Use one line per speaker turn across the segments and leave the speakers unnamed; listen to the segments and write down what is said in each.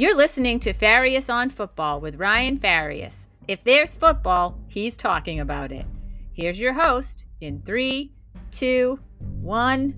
You're listening to Farias on Football with Ryan Farias. If there's football, he's talking about it. Here's your host in three, two, one.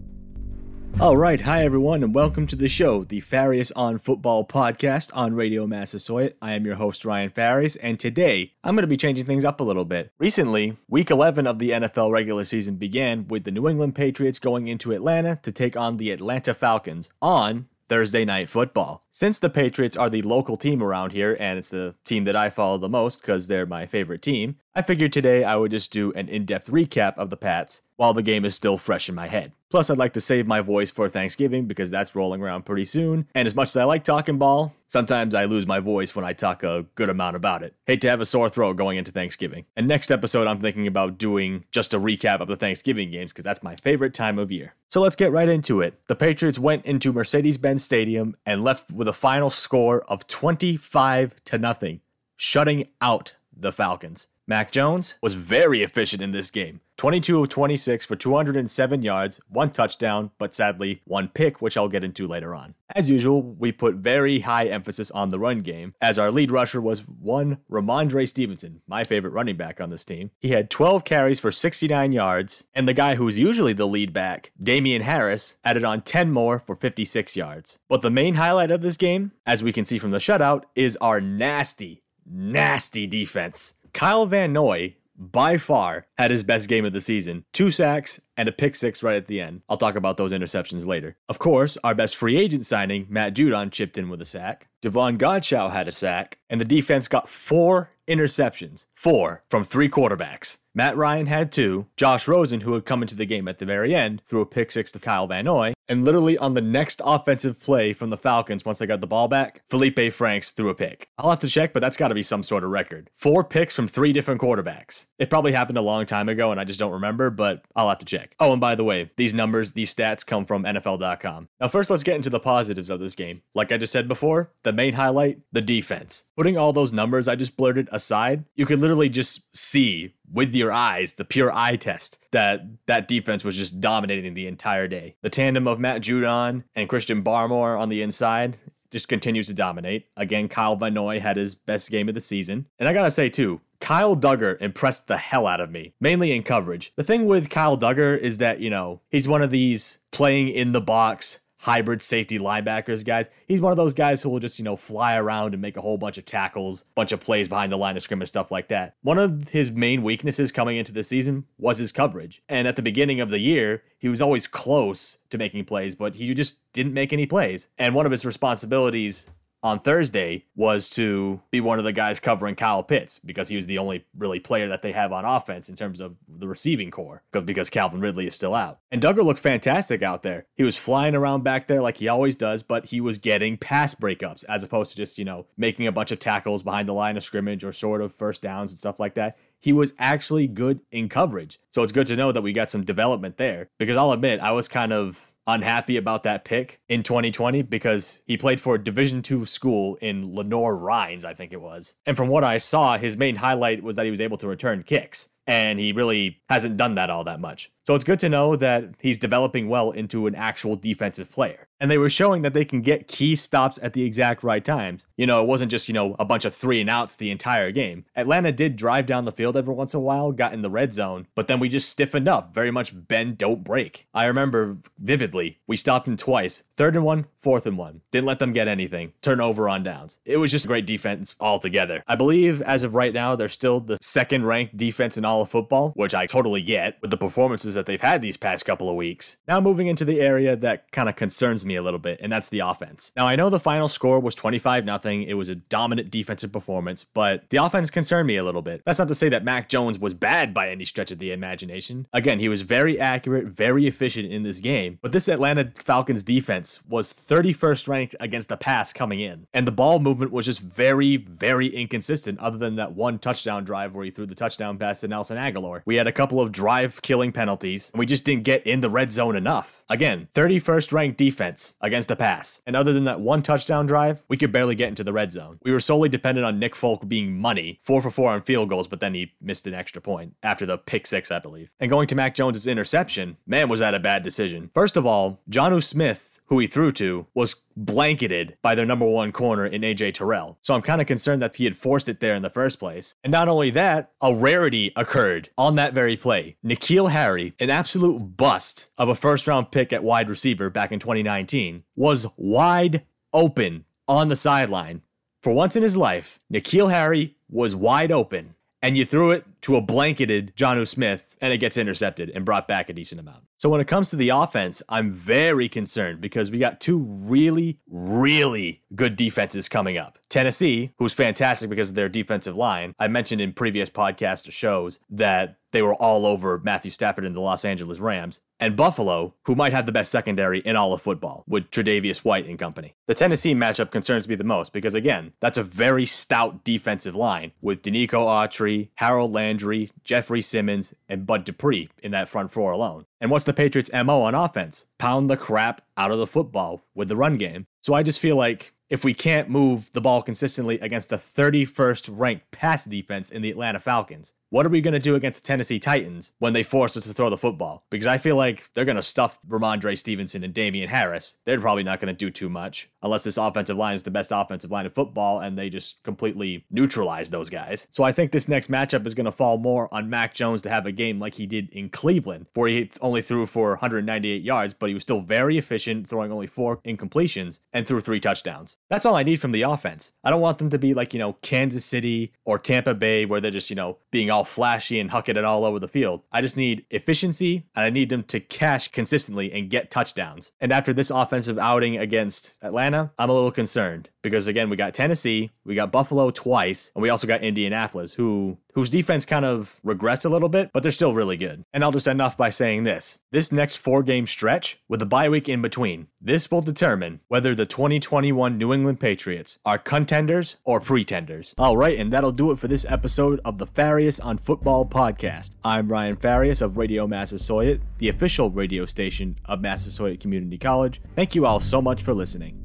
All right, hi everyone, and welcome to the show, the Farias on Football podcast on Radio Massasoit. I am your host Ryan Farias, and today I'm going to be changing things up a little bit. Recently, Week 11 of the NFL regular season began with the New England Patriots going into Atlanta to take on the Atlanta Falcons on Thursday Night Football. Since the Patriots are the local team around here, and it's the team that I follow the most because they're my favorite team, I figured today I would just do an in depth recap of the Pats while the game is still fresh in my head. Plus, I'd like to save my voice for Thanksgiving because that's rolling around pretty soon. And as much as I like talking ball, sometimes I lose my voice when I talk a good amount about it. Hate to have a sore throat going into Thanksgiving. And next episode, I'm thinking about doing just a recap of the Thanksgiving games because that's my favorite time of year. So let's get right into it. The Patriots went into Mercedes Benz Stadium and left with a final score of 25 to nothing, shutting out the Falcons. Mac Jones was very efficient in this game. 22 of 26 for 207 yards, one touchdown, but sadly, one pick, which I'll get into later on. As usual, we put very high emphasis on the run game, as our lead rusher was one Rhamondre Stevenson, my favorite running back on this team. He had 12 carries for 69 yards, and the guy who's usually the lead back, Damien Harris, added on 10 more for 56 yards. But the main highlight of this game, as we can see from the shutout, is our nasty, nasty defense. Kyle Van Noy, by far, had his best game of the season. Two sacks and a pick six right at the end. I'll talk about those interceptions later. Of course, our best free agent signing, Matt Judon, chipped in with a sack. Davon Godchaux had a sack, and the defense got four interceptions. Four from three quarterbacks. Matt Ryan had two. Josh Rosen, who had come into the game at the very end, threw a pick six to Kyle Van Noy. And literally on the next offensive play from the Falcons, once they got the ball back, Felipe Franks threw a pick. I'll have to check, but that's got to be some sort of record. Four picks from three different quarterbacks. It probably happened a long time ago, and I just don't remember, but I'll have to check. Oh, and by the way, these numbers, these stats come from NFL.com. Now, first, let's get into the positives of this game. Like I just said before, the main highlight, the defense. Putting all those numbers I just blurted aside, you could literally just see with your eyes, the pure eye test, that that defense was just dominating the entire day. The tandem of Matt Judon and Christian Barmore on the inside just continues to dominate. Again, Kyle Van Noy had his best game of the season. And I gotta say, too, Kyle Dugger impressed the hell out of me, mainly in coverage. The thing with Kyle Dugger is that, you know, he's one of these playing in the box, hybrid safety linebackers guys. He's one of those guys who will just, you know, fly around and make a whole bunch of tackles, bunch of plays behind the line of scrimmage, stuff like that. One of his main weaknesses coming into the season was his coverage. And at the beginning of the year, he was always close to making plays, but he just didn't make any plays. And one of his responsibilities on Thursday was to be one of the guys covering Kyle Pitts because he was the only really player that they have on offense in terms of the receiving corps because Calvin Ridley is still out. And Dugger looked fantastic out there. He was flying around back there like he always does, but he was getting pass breakups as opposed to just, you know, making a bunch of tackles behind the line of scrimmage or sort of first downs and stuff like that he was actually good in coverage. So it's good to know that we got some development there because I'll admit I was kind of unhappy about that pick in 2020 because he played for a division 2 school in Lenoir-Rhynes I think it was. And from what I saw his main highlight was that he was able to return kicks and he really hasn't done that all that much so it's good to know that he's developing well into an actual defensive player. And they were showing that they can get key stops at the exact right times. You know it wasn't just you know a bunch of three and outs the entire game. Atlanta did drive down the field every once in a while got in the red zone but then we just stiffened up very much bend don't break. I remember vividly we stopped him twice third and one fourth and one. Didn't let them get anything. Turnover on downs. It was just a great defense altogether. I believe as of right now they're still the second ranked defense in all of football which I totally get with the performances that they've had these past couple of weeks. Now moving into the area that kind of concerns me a little bit and that's the offense. Now I know the final score was 25 nothing. It was a dominant defensive performance but the offense concerned me a little bit. That's not to say that Mac Jones was bad by any stretch of the imagination. Again he was very accurate very efficient in this game but this Atlanta Falcons defense was 31st ranked against the pass coming in. And the ball movement was just very, very inconsistent, other than that one touchdown drive where he threw the touchdown pass to Nelson Agholor. We had a couple of drive killing penalties, and we just didn't get in the red zone enough. Again, 31st ranked defense against the pass. And other than that one touchdown drive, we could barely get into the red zone. We were solely dependent on Nick Folk being money, four for four on field goals, but then he missed an extra point after the pick six, I believe. And going to Mac Jones's interception, man, was that a bad decision. First of all, Jonnu Smith who he threw to, was blanketed by their number one corner in AJ Terrell. So I'm kind of concerned that he had forced it there in the first place. And not only that, a rarity occurred on that very play. N'Keal Harry, an absolute bust of a first round pick at wide receiver back in 2019, was wide open on the sideline. For once in his life, N'Keal Harry was wide open and you threw it to a blanketed Jonnu Smith and it gets intercepted and brought back a decent amount. So when it comes to the offense, I'm very concerned because we got two really, really good defenses coming up. Tennessee, who's fantastic because of their defensive line. I mentioned in previous podcast shows that they were all over Matthew Stafford and the Los Angeles Rams. And Buffalo, who might have the best secondary in all of football, with Tre'Davious White and company. The Tennessee matchup concerns me the most because, again, that's a very stout defensive line with Denico Autry, Harold Landry, Jeffrey Simmons, and Bud Dupree in that front four alone. And what's the Patriots' MO on offense? Pound the crap out of the football with the run game. So I just feel like if we can't move the ball consistently against the 31st ranked pass defense in the Atlanta Falcons, what are we going to do against the Tennessee Titans when they force us to throw the football? Because I feel like they're going to stuff Rhamondre Stevenson and Damien Harris. They're probably not going to do too much unless this offensive line is the best offensive line of football and they just completely neutralize those guys. So I think this next matchup is going to fall more on Mac Jones to have a game like he did in Cleveland, where he only threw for 198 yards, but he was still very efficient, throwing only four incompletions and threw three touchdowns. That's all I need from the offense. I don't want them to be like, you know, Kansas City or Tampa Bay, where they're just, you know, being all flashy and hucking it all over the field. I just need efficiency and I need them to cash consistently and get touchdowns. And after this offensive outing against Atlanta, I'm a little concerned because again, we got Tennessee, we got Buffalo twice, and we also got Indianapolis, who whose defense kind of regressed a little bit, but they're still really good. And I'll just end off by saying this. This next four game stretch, with a bye week in between, this will determine whether the 2021 New England Patriots are contenders or pretenders. All right, and that'll do it for this episode of the Farias on Football podcast. I'm Ryan Farias of Radio Massasoit, the official radio station of Massasoit Community College. Thank you all so much for listening.